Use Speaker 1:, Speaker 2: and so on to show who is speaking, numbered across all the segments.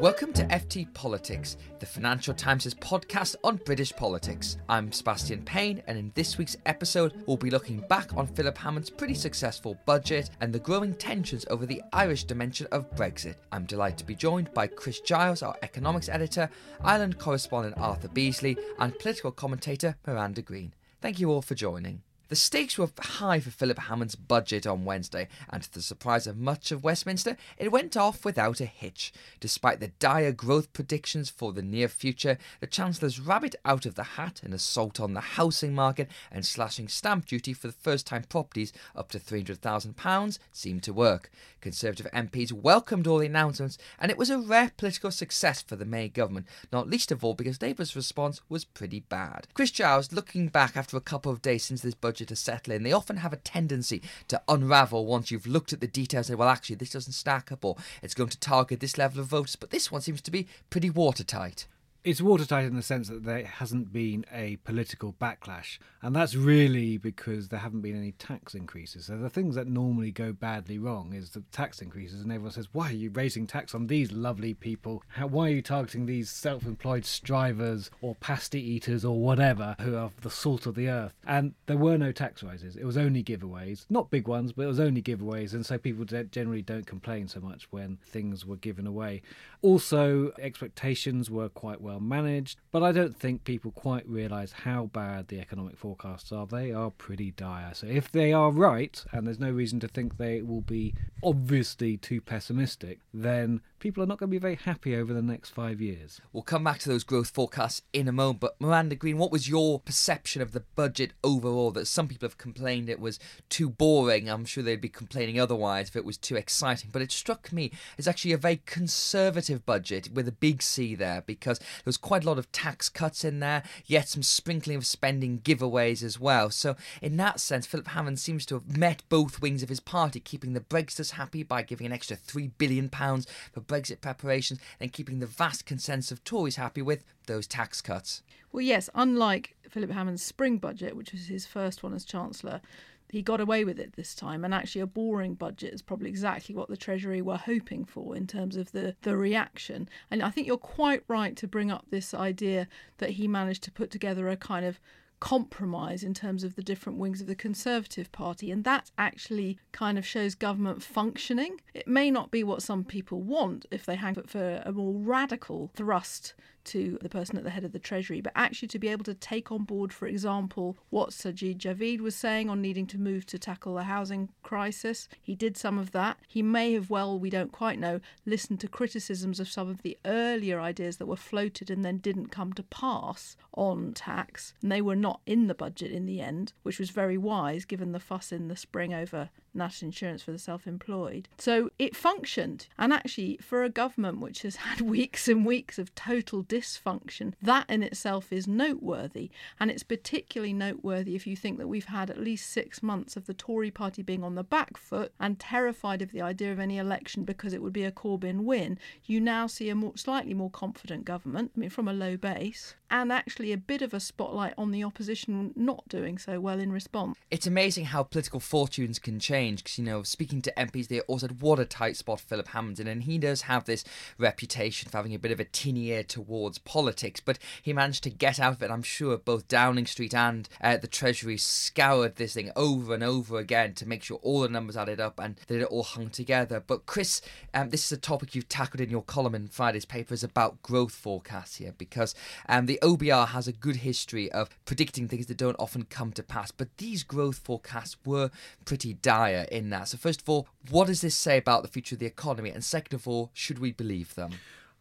Speaker 1: Welcome to FT Politics, the Financial Times' podcast on British politics. I'm Sebastian Payne, and in this week's episode, we'll be looking back on Philip Hammond's pretty successful budget and the growing tensions over the Irish dimension of Brexit. I'm delighted to be joined by Chris Giles, our economics editor, Ireland correspondent Arthur Beesley, and political commentator Miranda Green. Thank you all for joining. The stakes were high for Philip Hammond's budget on Wednesday, and to the surprise of much of Westminster, it went off without a hitch. Despite the dire growth predictions for the near future, the Chancellor's rabbit out of the hat, an assault on the housing market, and slashing stamp duty for the first time properties up to £300,000 seemed to work. Conservative MPs welcomed all the announcements, and it was a rare political success for the May government, not least of all because Labour's response was pretty bad. Chris Giles, looking back after a couple of days since this budget to settle in, they often have a tendency to unravel once you've looked at the details and say, well, actually, this doesn't stack up or it's going to target this level of voters. But this one seems to be pretty watertight.
Speaker 2: It's watertight in the sense that there hasn't been a political backlash, and that's really because there haven't been any tax increases. So the things that normally go badly wrong is the tax increases, and everyone says, "Why are you raising tax on these lovely people? How, why are you targeting these self-employed strivers or pasty eaters or whatever who are the salt of the earth?" And there were no tax rises; it was only giveaways, not big ones, but it was only giveaways, and so people generally don't complain so much when things were given away. Also, expectations were quite well well managed, but I don't think people quite realise how bad the economic forecasts are. They are pretty dire. So if they are right, and there's no reason to think they will be obviously too pessimistic, then people are not going to be very happy over the next five years.
Speaker 1: We'll come back to those growth forecasts in a moment, but Miranda Green, what was your perception of the budget overall? That some people have complained it was too boring. I'm sure they'd be complaining otherwise if it was too exciting, but it struck me as actually a very conservative budget with a big C there because there was quite a lot of tax cuts in there, yet some sprinkling of spending giveaways as well. So, in that sense, Philip Hammond seems to have met both wings of his party, keeping the Brexiters happy by giving an extra £3 billion for Brexit preparations and keeping the vast consensus of Tories happy with those tax cuts.
Speaker 3: Well, yes, unlike Philip Hammond's spring budget, which was his first one as Chancellor, he got away with it this time. And actually, a boring budget is probably exactly what the Treasury were hoping for in terms of the, the reaction. And I think you're quite right to bring up this idea that he managed to put together a kind of compromise in terms of the different wings of the Conservative Party, and that actually kind of shows government functioning. It may not be what some people want if they hang for a more radical thrust to the person at the head of the Treasury, but actually to be able to take on board, for example, what Sajid Javid was saying on needing to move to tackle the housing crisis. He did some of that. He may have, well, we don't quite know, listened to criticisms of some of the earlier ideas that were floated and then didn't come to pass on tax. And they were not in the budget in the end, which was very wise given the fuss in the spring over national insurance for the self employed. So it functioned. And actually, for a government which has had weeks and weeks of total dysfunction, that in itself is noteworthy. And it's particularly noteworthy if you think that we've had at least six months of the Tory party being on the back foot and terrified of the idea of any election because it would be a Corbyn win. You now see a more, slightly more confident government, I mean, from a low base, and actually a bit of a spotlight on the opposition not doing so well in response.
Speaker 1: It's amazing how political fortunes can change because you know speaking to MPs they all said what a tight spot Philip Hammond's in and he does have this reputation for having a bit of a tinny ear towards politics but he managed to get out of it I'm sure both Downing Street and uh, the Treasury scoured this thing over and over again to make sure all the numbers added up and that it all hung together but Chris um, this is a topic you've tackled in your column in Friday's paper is about growth forecasts here because um, the OBR has a good history of predicting things that don't often come to pass but these growth forecasts were pretty dire in that. So, first of all, what does this say about the future of the economy? And second of all, should we believe them?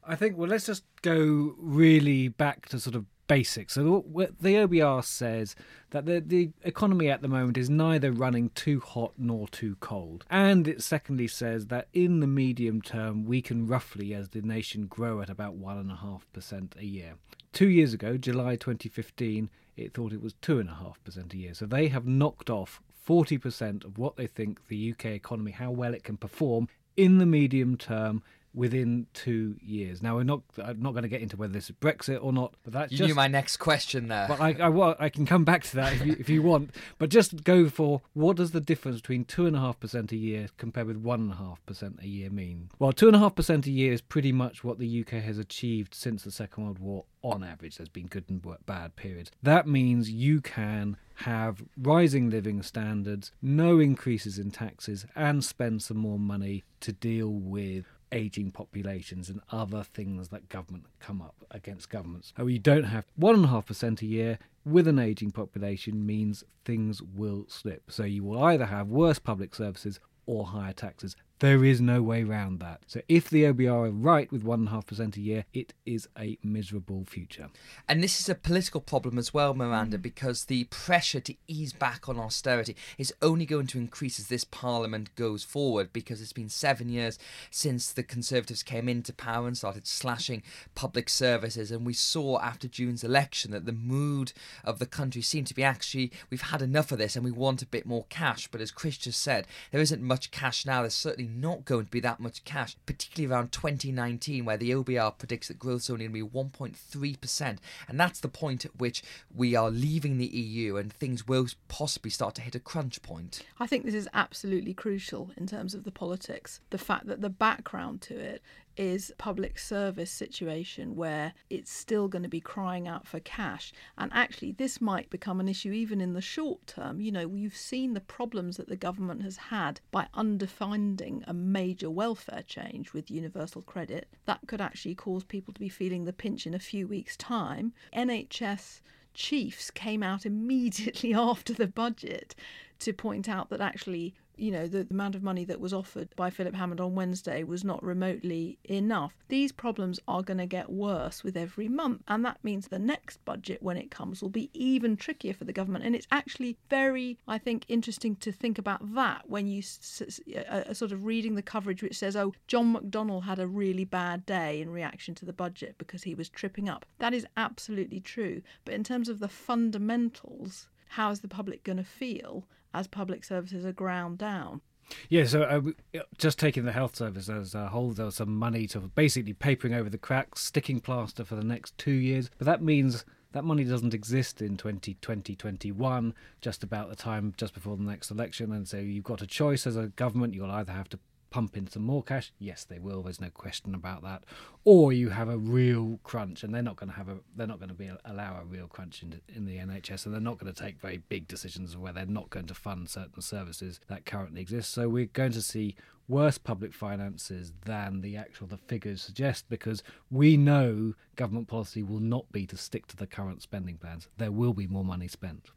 Speaker 2: I think, well, let's just go really back to sort of basics. So the OBR says that the, the economy at the moment is neither running too hot nor too cold. And it secondly says that in the medium term, we can roughly, as the nation, grow at about 1.5% a year. Two years ago, July 2015, it thought it was 2.5% a year. So they have knocked off 40% of what they think the UK economy, how well it can perform in the medium term within two years. Now we're not I'm not going to get into whether this is Brexit or not, but that's
Speaker 1: you
Speaker 2: just,
Speaker 1: knew my next question there.
Speaker 2: But I, I, I can come back to that if you, if you want. But just go for what does the difference between two and a half percent a year compared with one and a half percent a year mean? Well, two and a half percent a year is pretty much what the UK has achieved since the Second World War. On average, there's been good and bad periods. That means you can have rising living standards, no increases in taxes, and spend some more money to deal with aging populations and other things that government come up against governments. How you don't have one and a half percent a year with an aging population means things will slip. So you will either have worse public services or higher taxes. There is no way around that. So if the OBR are right with 1.5% a year, it is a miserable future.
Speaker 1: And this is a political problem as well, Miranda, mm. because the pressure to ease back on austerity is only going to increase as this parliament goes forward, because it's been seven years since the Conservatives came into power and started slashing public services. And we saw after June's election that the mood of the country seemed to be actually, we've had enough of this and we want a bit more cash. But as Chris just said, there isn't much cash now. There's certainly not going to be that much cash, particularly around 2019, where the OBR predicts that growth is only going to be 1.3%. And that's the point at which we are leaving the EU and things will possibly start to hit a crunch point.
Speaker 3: I think this is absolutely crucial in terms of the politics. The fact that the background to it is public service situation where it's still going to be crying out for cash. And actually, this might become an issue even in the short term. You know, we've seen the problems that the government has had by underfunding a major welfare change with universal credit. That could actually cause people to be feeling the pinch in a few weeks' time. NHS chiefs came out immediately after the budget to point out that actually you know, the amount of money that was offered by Philip Hammond on Wednesday was not remotely enough. These problems are going to get worse with every month, and that means the next budget, when it comes, will be even trickier for the government. And it's actually very, I think, interesting to think about that when you sort of reading the coverage which says, oh, John McDonnell had a really bad day in reaction to the budget because he was tripping up. That is absolutely true. But in terms of the fundamentals, how is the public going to feel as public services are ground down?
Speaker 2: Yeah, so uh, just taking the health service as a whole, there was some money to basically papering over the cracks, sticking plaster for the next two years. But that means that money doesn't exist in 2020 21 just about the time just before the next election and so you've got a choice as a government you'll either have to pump in some more cash. Yes, they will. There's no question about that. Or you have a real crunch, and they're not going to have a. They're not going to be allow a real crunch in, in the NHS, and they're not going to take very big decisions where they're not going to fund certain services that currently exist. So we're going to see worse public finances than the actual the figures suggest because we know government policy will not be to stick to the current spending plans. There will be more money spent.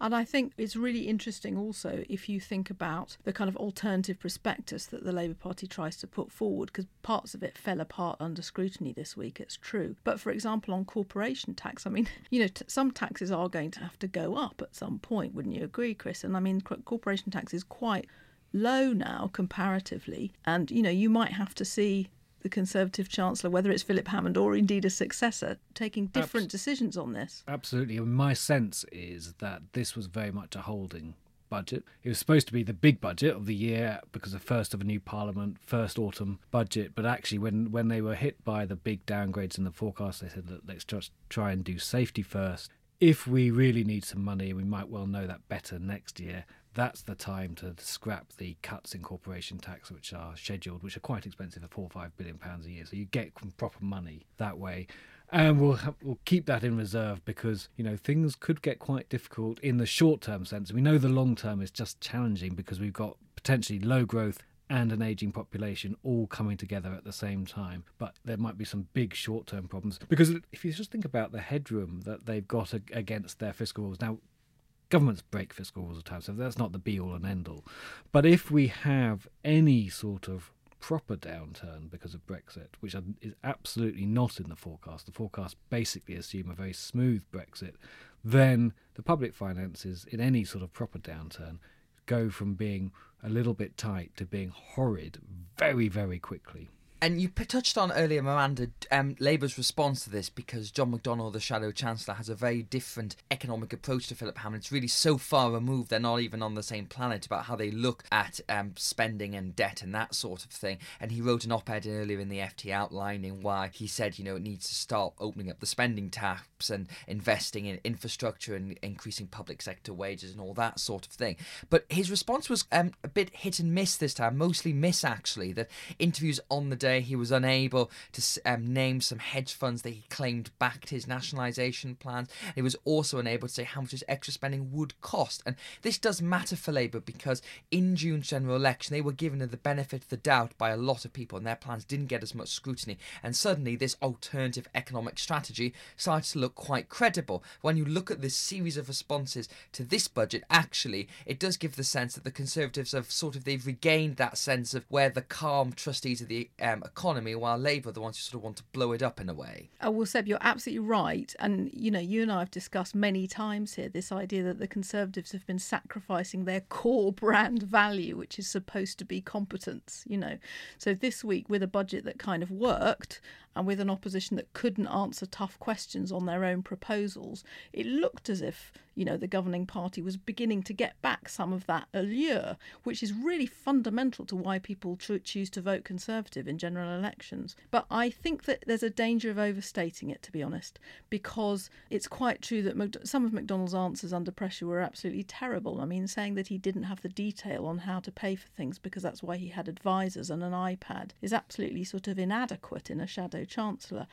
Speaker 3: And I think it's really interesting also if you think about the kind of alternative prospectus that the Labour Party tries to put forward, because parts of it fell apart under scrutiny this week, it's true. But for example, on corporation tax, I mean, you know, t- some taxes are going to have to go up at some point, wouldn't you agree, Chris? And I mean, corporation tax is quite low now comparatively. And, you know, you might have to see the Conservative Chancellor, whether it's Philip Hammond or indeed a successor, taking different Abs- decisions on this.
Speaker 2: Absolutely. My sense is that this was very much a holding budget. It was supposed to be the big budget of the year because the first of a new parliament, first autumn budget. But actually, when, when they were hit by the big downgrades in the forecast, they said, let's just try and do safety first. If we really need some money, we might well know that better next year that's the time to scrap the cuts in corporation tax, which are scheduled, which are quite expensive at four or five billion pounds a year. So you get proper money that way. And we'll we'll keep that in reserve because you know things could get quite difficult in the short term sense. We know the long term is just challenging because we've got potentially low growth and an aging population all coming together at the same time. But there might be some big short term problems because if you just think about the headroom that they've got against their fiscal rules now, governments break fiscal rules at times, so that's not the be all and end all. But if we have any sort of proper downturn because of Brexit, which is absolutely not in the forecast. The forecast basically assume a very smooth Brexit. Then the public finances, in any sort of proper downturn, go from being a little bit tight to being horrid very, very quickly.
Speaker 1: And you touched on earlier, Miranda, um, Labour's response to this because John McDonnell, the Shadow Chancellor, has a very different economic approach to Philip Hammond. It's really so far removed, they're not even on the same planet about how they look at um, spending and debt and that sort of thing. And he wrote an op ed earlier in the FT outlining why he said, you know, it needs to start opening up the spending taps and investing in infrastructure and increasing public sector wages and all that sort of thing. But his response was um, a bit hit and miss this time, mostly miss actually. That interviews on the day he was unable to um, name some hedge funds that he claimed backed his nationalisation plans. He was also unable to say how much his extra spending would cost. And this does matter for Labour because in June's general election, they were given the benefit of the doubt by a lot of people, and their plans didn't get as much scrutiny. And suddenly, this alternative economic strategy started to look quite credible. When you look at this series of responses to this budget, actually, it does give the sense that the Conservatives have sort of they've regained that sense of where the calm trustees of the um, economy, while Labour are the ones who sort of want to blow it up in a way.
Speaker 3: Oh, well, Seb, you're absolutely right. And, you know, you and I have discussed many times here this idea that the Conservatives have been sacrificing their core brand value, which is supposed to be competence, you know. So this week, with a budget that kind of worked, and with an opposition that couldn't answer tough questions on their own proposals, it looked as if, you know, the governing party was beginning to get back some of that allure, which is really fundamental to why people choose to vote Conservative in general elections. But I think that there's a danger of overstating it, to be honest, because it's quite true that some of McDonnell's answers under pressure were absolutely terrible. I mean, saying that he didn't have the detail on how to pay for things because that's why he had advisors and an iPad is absolutely sort of inadequate in a shadow Chancellor.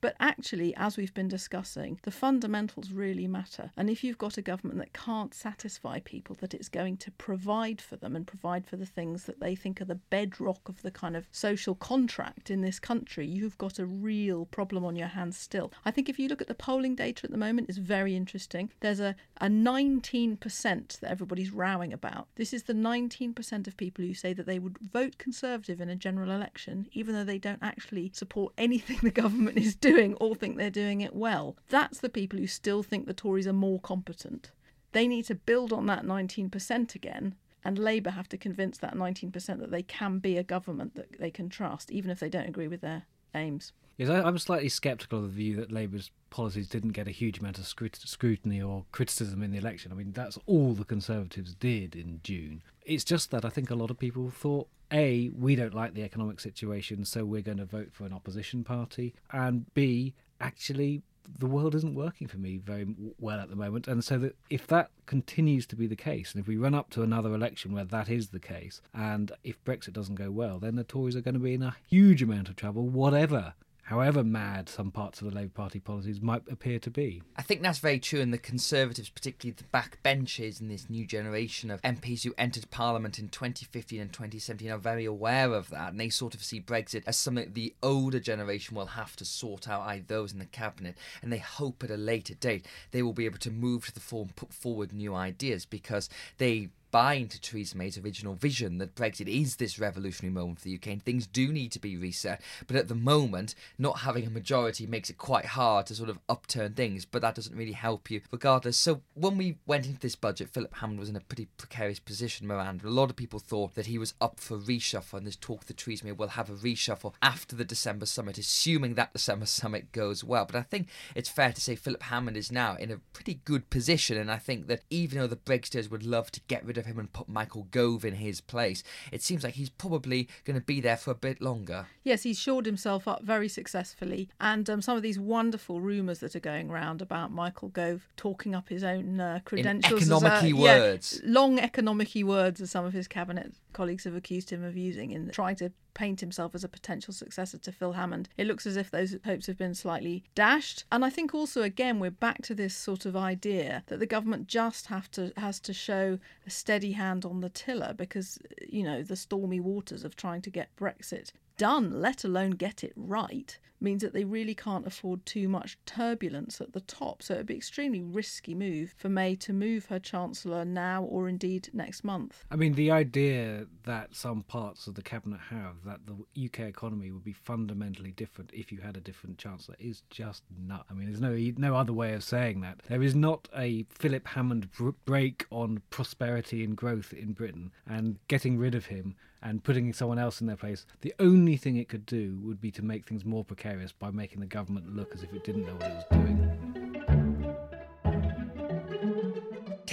Speaker 3: But actually, as we've been discussing, the fundamentals really matter. And if you've got a government that can't satisfy people that it's going to provide for them and provide for the things that they think are the bedrock of the kind of social contract in this country, you've got a real problem on your hands still. I think if you look at the polling data at the moment, it's very interesting. There's a, a 19% that everybody's rowing about. This is the 19% of people who say that they would vote Conservative in a general election, even though they don't actually support anything the government is doing doing or think they're doing it well. That's the people who still think the Tories are more competent. They need to build on that 19% again, and Labour have to convince that 19% that they can be a government that they can trust, even if they don't agree with their aims.
Speaker 2: Yes, I'm slightly sceptical of the view that Labour's policies didn't get a huge amount of scrutiny or criticism in the election. I mean, that's all the Conservatives did in June. It's just that I think a lot of people thought a, we don't like the economic situation, so we're going to vote for an opposition party. And B, actually, the world isn't working for me very well at the moment. And so that if that continues to be the case, and if we run up to another election where that is the case, and if Brexit doesn't go well, then the Tories are going to be in a huge amount of trouble, whatever however mad some parts of the Labour Party policies might appear to be.
Speaker 1: I think that's very true, and the Conservatives, particularly the backbenchers in this new generation of MPs who entered Parliament in 2015 and 2017, are very aware of that, and they sort of see Brexit as something the older generation will have to sort out, either those in the cabinet, and they hope at a later date they will be able to move to the fore and put forward new ideas because they buy into Theresa May's original vision that Brexit is this revolutionary moment for the UK and things do need to be reset. But at the moment, not having a majority makes it quite hard to sort of upturn things, but that doesn't really help you regardless. So when we went into this budget, Philip Hammond was in a pretty precarious position, Miranda. A lot of people thought that he was up for reshuffle, and there's talk that Theresa May will have a reshuffle after the December summit, assuming that December summit goes well. But I think it's fair to say Philip Hammond is now in a pretty good position, and I think that even though the Brexiters would love to get rid of him and put Michael Gove in his place, it seems like he's probably going to be there for a bit longer.
Speaker 3: Yes, he's shored himself up very successfully. And um, some of these wonderful rumours that are going around about Michael Gove talking up his own uh, credentials.
Speaker 1: In economic words.
Speaker 3: Yeah, long economic words, as some of his cabinet colleagues have accused him of using in trying to paint himself as a potential successor to Phil Hammond. It looks as if those hopes have been slightly dashed. And I think also again we're back to this sort of idea that the government just have to has to show a steady hand on the tiller because you know the stormy waters of trying to get Brexit done, let alone get it right, means that they really can't afford too much turbulence at the top. So it'd be an extremely risky move for May to move her Chancellor now or indeed next month.
Speaker 2: I mean, the idea that some parts of the cabinet have that the UK economy would be fundamentally different if you had a different chancellor is just nut. I mean, there's no no other way of saying that. There is not a Philip Hammond brake on prosperity and growth in Britain, and getting rid of him and putting someone else in their place. The only thing it could do would be to make things more precarious by making the government look as if it didn't know what it was doing.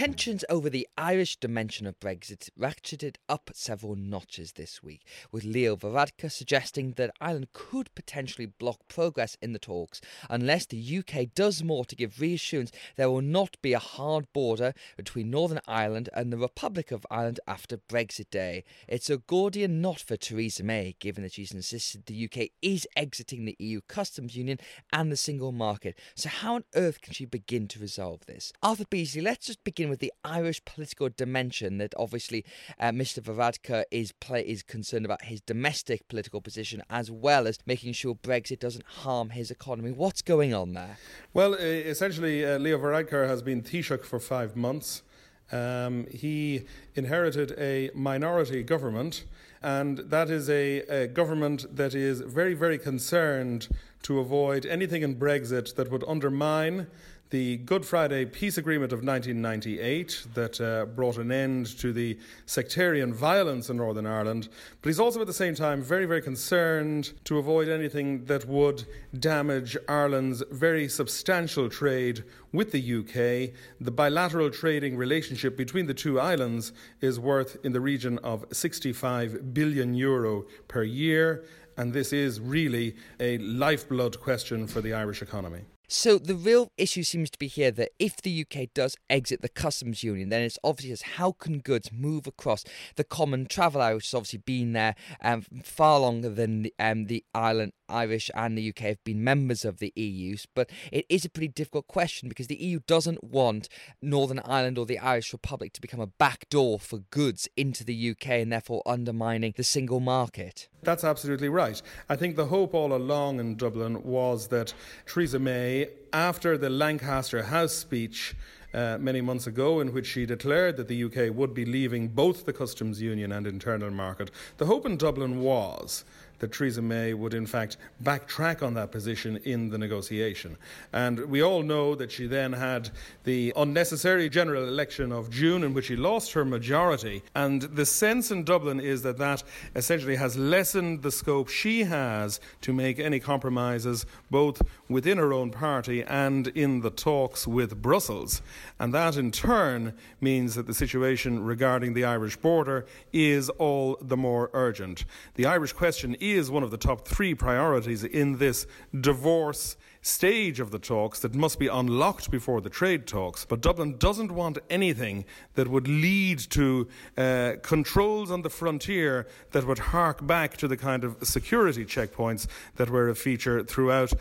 Speaker 1: Tensions over the Irish dimension of Brexit ratcheted up several notches this week, with Leo Varadkar suggesting that Ireland could potentially block progress in the talks unless the UK does more to give reassurance there will not be a hard border between Northern Ireland and the Republic of Ireland after Brexit Day. It's a Gordian knot for Theresa May, given that she's insisted the UK is exiting the EU customs union and the single market. So, how on earth can she begin to resolve this? Arthur Beesley, let's just begin with the Irish political dimension that obviously uh, Mr. Varadkar is play- is concerned about his domestic political position as well as making sure Brexit doesn't harm his economy. What's going on there?
Speaker 4: Well, essentially, uh, Leo Varadkar has been Taoiseach for five months. Um, he inherited a minority government, and that is a, a, government that is very, very concerned to avoid anything in Brexit that would undermine the Good Friday Peace Agreement of 1998 that uh, brought an end to the sectarian violence in Northern Ireland, but he's also at the same time very, very concerned to avoid anything that would damage Ireland's very substantial trade with the UK. The bilateral trading relationship between the two islands is worth in the region of 65 billion euro per year, and this is really a lifeblood question for the Irish economy.
Speaker 1: So the real issue seems to be here that if the UK does exit the customs union, then it's obvious how can goods move across the common travel area, which has obviously been there um, far longer than the, um, the island Irish and the UK have been members of the EU, but it is a pretty difficult question because the EU doesn't want Northern Ireland or the Irish Republic to become a backdoor for goods into the UK and therefore undermining the single market.
Speaker 4: That's absolutely right. I think the hope all along in Dublin was that Theresa May, after the Lancaster House speech, uh, many months ago, in which she declared that the UK would be leaving both the customs union and internal market. The hope in Dublin was that Theresa May would, in fact, backtrack on that position in the negotiation. And we all know that she then had the unnecessary general election of June, in which she lost her majority. And the sense in Dublin is that that essentially has lessened the scope she has to make any compromises, both within her own party and in the talks with Brussels. And that, in turn, means that the situation regarding the Irish border is all the more urgent. The Irish question is one of the top three priorities in this divorce stage of the talks that must be unlocked before the trade talks. But Dublin doesn't want anything that would lead to uh, controls on the frontier that would hark back to the kind of security checkpoints that were a feature throughout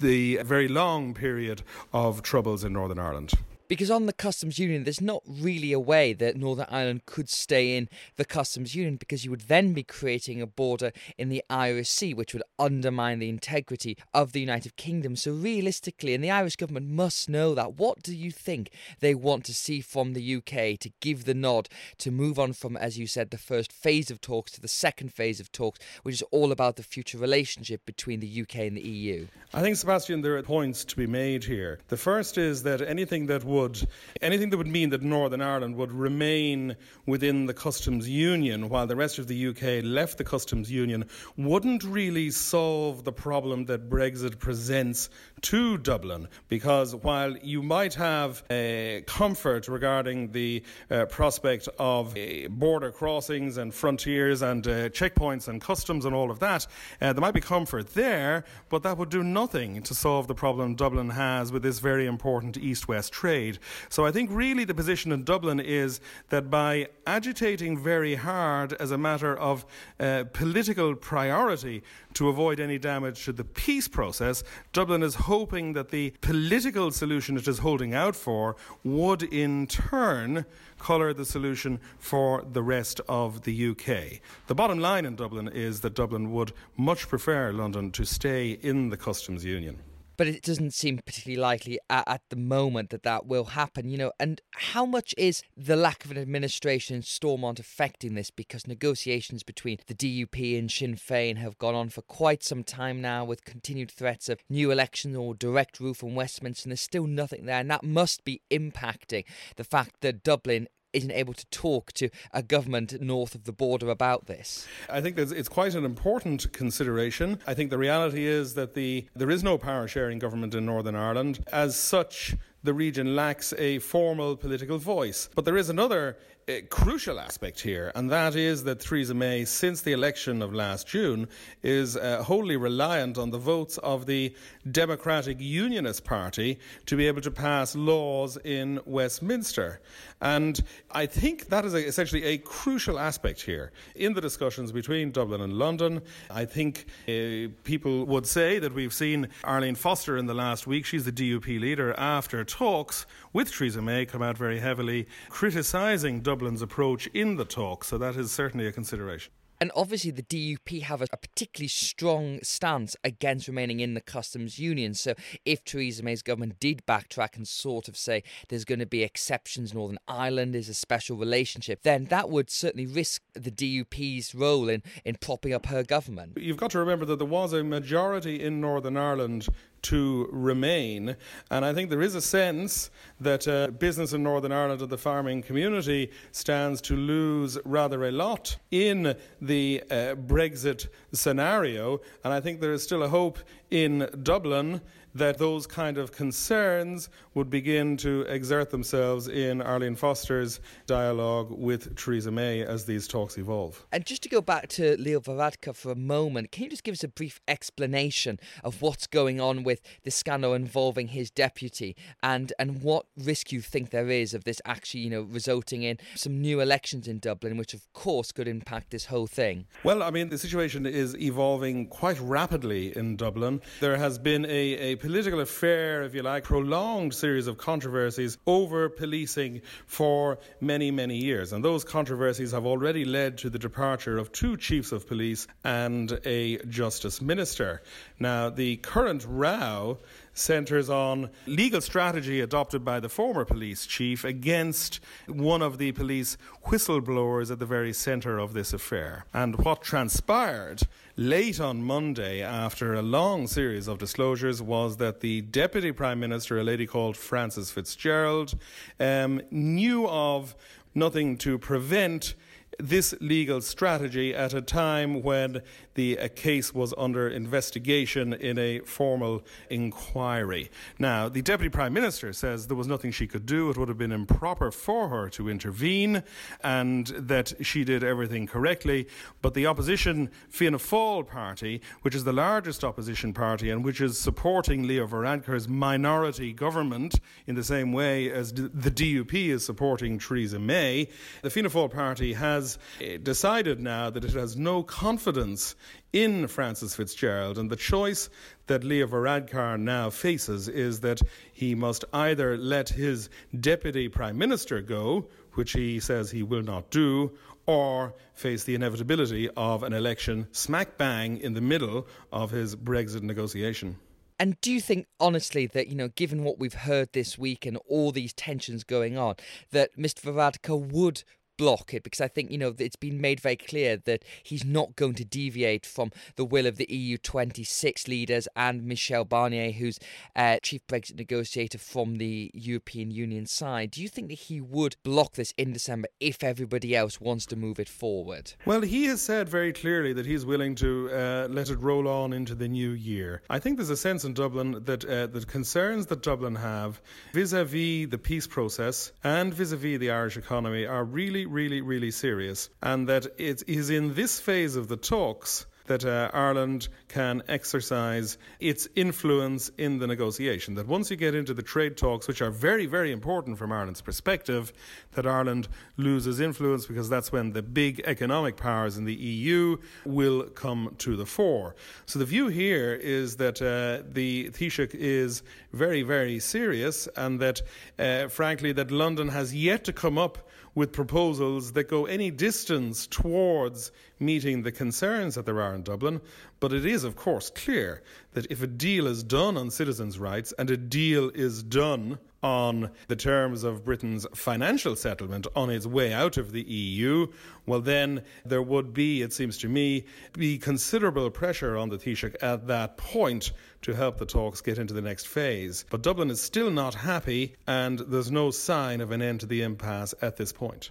Speaker 4: the very long period of troubles in Northern Ireland
Speaker 1: because on the customs union, there's not really a way that Northern Ireland could stay in the customs union because you would then be creating a border in the Irish Sea, which would undermine the integrity of the United Kingdom. So, realistically, and the Irish government must know that, what do you think they want to see from the UK to give the nod to move on from, as you said, the first phase of talks to the second phase of talks, which is all about the future relationship between the UK and the EU?
Speaker 4: I think, Sebastian, there are points to be made here. The first is that anything that would would anything that would mean that Northern Ireland would remain within the customs union while the rest of the UK left the customs union wouldn't really solve the problem that Brexit presents to Dublin. Because while you might have a comfort regarding the uh, prospect of uh, border crossings and frontiers and uh, checkpoints and customs and all of that, uh, there might be comfort there, but that would do nothing to solve the problem Dublin has with this very important east west trade trade. So I think really the position in Dublin is that by agitating very hard as a matter of uh, political priority to avoid any damage to the peace process, Dublin is hoping that the political solution it is holding out for would in turn colour the solution for the rest of the UK. The bottom line in Dublin is that Dublin would much prefer London to stay in the customs union
Speaker 1: but it doesn't seem particularly likely at, at, the moment that that will happen, you know. And how much is the lack of an administration in Stormont affecting this? Because negotiations between the DUP and Sinn Féin have gone on for quite some time now, with continued threats of new elections or direct rule from Westminster, and there's still nothing there, and that must be impacting the fact that Dublin isn't able to talk to a government north of the border about this?
Speaker 4: I think it's quite an important consideration. I think the reality is that the there is no power sharing government in Northern Ireland. As such, the region lacks a formal political voice. But there is another uh, crucial aspect here, and that is that Theresa May, since the election of last June, is uh, wholly reliant on the votes of the Democratic Unionist Party to be able to pass laws in Westminster. And I think that is a, essentially a crucial aspect here. In the discussions between Dublin and London, I think uh, people would say that we've seen Arlene Foster in the last week, she's the DUP leader, after talks with Theresa May come out very heavily criticising Dublin's approach in the talks. So that is certainly a consideration.
Speaker 1: And obviously, the DUP have a, a, particularly strong stance against remaining in the customs union. So, if Theresa May's government did backtrack and sort of say there's going to be exceptions, Northern Ireland is a special relationship, then that would certainly risk the DUP's role in, in propping up her government.
Speaker 4: You've got to remember that there was a majority in Northern Ireland to remain. And I think there is a sense that uh, business in Northern Ireland and the farming community stands to lose rather a lot in the uh, Brexit scenario. And I think there is still a hope in Dublin that those kind of concerns would begin to exert themselves in Arlene Foster's dialogue with Theresa May as these talks evolve.
Speaker 1: And just to go back to Leo Varadkar for a moment, can you just give us a brief explanation of what's going on with the scandal involving his deputy and, and what risk you think there is of this actually, you know, resulting in some new elections in Dublin, which of course could impact this whole thing?
Speaker 4: Well, I mean, the situation is evolving quite rapidly in Dublin. There has been a, a political affair, if you like, prolonged series of controversies over policing for many, many years. And those controversies have already led to the departure of two chiefs of police and a justice minister. Now, the current row centres on legal strategy adopted by the former police chief against one of the police whistleblowers at the very centre of this affair. And what transpired late on Monday, after a long series of disclosures, was that the Deputy Prime Minister, a lady called Frances Fitzgerald, um, knew of nothing to prevent this legal strategy at a time when the uh, case was under investigation in a formal inquiry. Now, the Deputy Prime Minister says there was nothing she could do. It would have been improper for her to intervene and that she did everything correctly. But the opposition Fianna Fáil party, which is the largest opposition party and which is supporting Leo Varadkar's minority government in the same way as the DUP is supporting Theresa May, the Fianna Fáil party has eh, decided now that it has no confidence in Frances Fitzgerald. And the choice that Leo Varadkar now faces is that he must either let his deputy prime minister go, which he says he will not do, or face the inevitability of an election smack bang in the middle of his Brexit negotiation.
Speaker 1: And do you think, honestly, that, you know, given what we've heard this week and all these tensions going on, that Mr. Varadkar would block it because I think, you know, it's been made very clear that he's not going to deviate from the will of the EU 26 leaders and Michel Barnier, who's uh, chief Brexit negotiator from the European Union side. Do you think that he would block this in December if everybody else wants to move it forward?
Speaker 4: Well, he has said very clearly that he's willing to uh, let it roll on into the new year. I think there's a sense in Dublin that uh, the concerns that Dublin have vis a vis the peace process and vis a vis the Irish economy are really really, really serious, and that it is in this phase of the talks that uh, Ireland can exercise its influence in the negotiation. That once you get into the trade talks, which are very, very important from Ireland's perspective, that Ireland loses influence because that's when the big economic powers in the EU will come to the fore. So the view here is that uh, the Taoiseach is very, very serious, and that, uh, frankly, that London has yet to come up with proposals that go any distance towards meeting the concerns that there are in Dublin. But it is, of course, clear that if a deal is done on citizens' rights and a deal is done on the terms of Britain's financial settlement on its way out of the EU, well, then there would be, it seems to me, be considerable pressure on the Taoiseach at that point to help the talks get into the next phase. But Dublin is still not happy, and there's no sign of an end to the impasse at this point.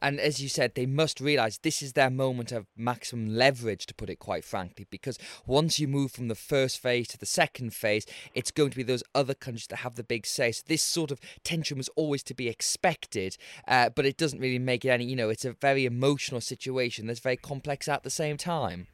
Speaker 1: And as you said, they must realise this is their moment of maximum leverage, to put it quite frankly, because once you move from the first phase to the second phase, it's going to be those other countries that have the big say. So this sort of tension was always to be expected, uh, but it doesn't really make it any, you know, it's a very emotional situation that's very complex at the same time.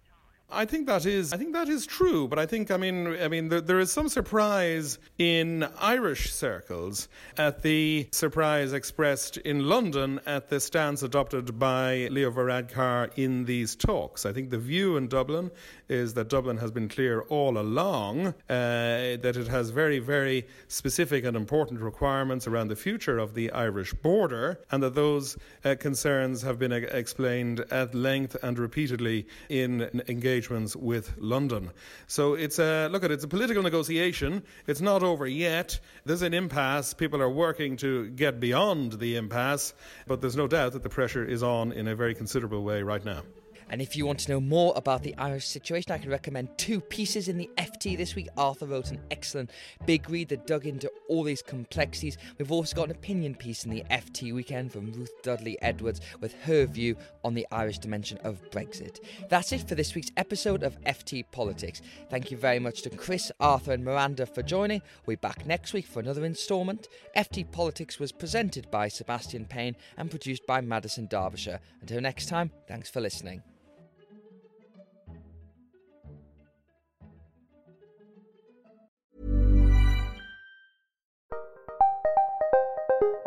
Speaker 4: I think that is. I think that is true. But I think. I mean. I mean. There, there is some surprise in Irish circles at the surprise expressed in London at the stance adopted by Leo Varadkar in these talks. I think the view in Dublin is that Dublin has been clear all along uh, that it has very, very specific and important requirements around the future of the Irish border, and that those uh, concerns have been uh, explained at length and repeatedly in engagements with London. So it's a look at it, it's a political negotiation. It's not over yet. There's an impasse. People are working to get beyond the impasse, but there's no doubt that the pressure is on in a very considerable way right now.
Speaker 1: And if you want to know more about the Irish situation, I can recommend two pieces in the FT this week. Arthur wrote an excellent big read that dug into all these complexities. We've also got an opinion piece in the FT weekend from Ruth Dudley Edwards with her view on the Irish dimension of Brexit. That's it for this week's episode of FT Politics. Thank you very much to Chris, Arthur, and Miranda for joining. We'll be back next week for another instalment. FT Politics was presented by Sebastian Payne and produced by Madison Darbyshire. Until next time, thanks for listening.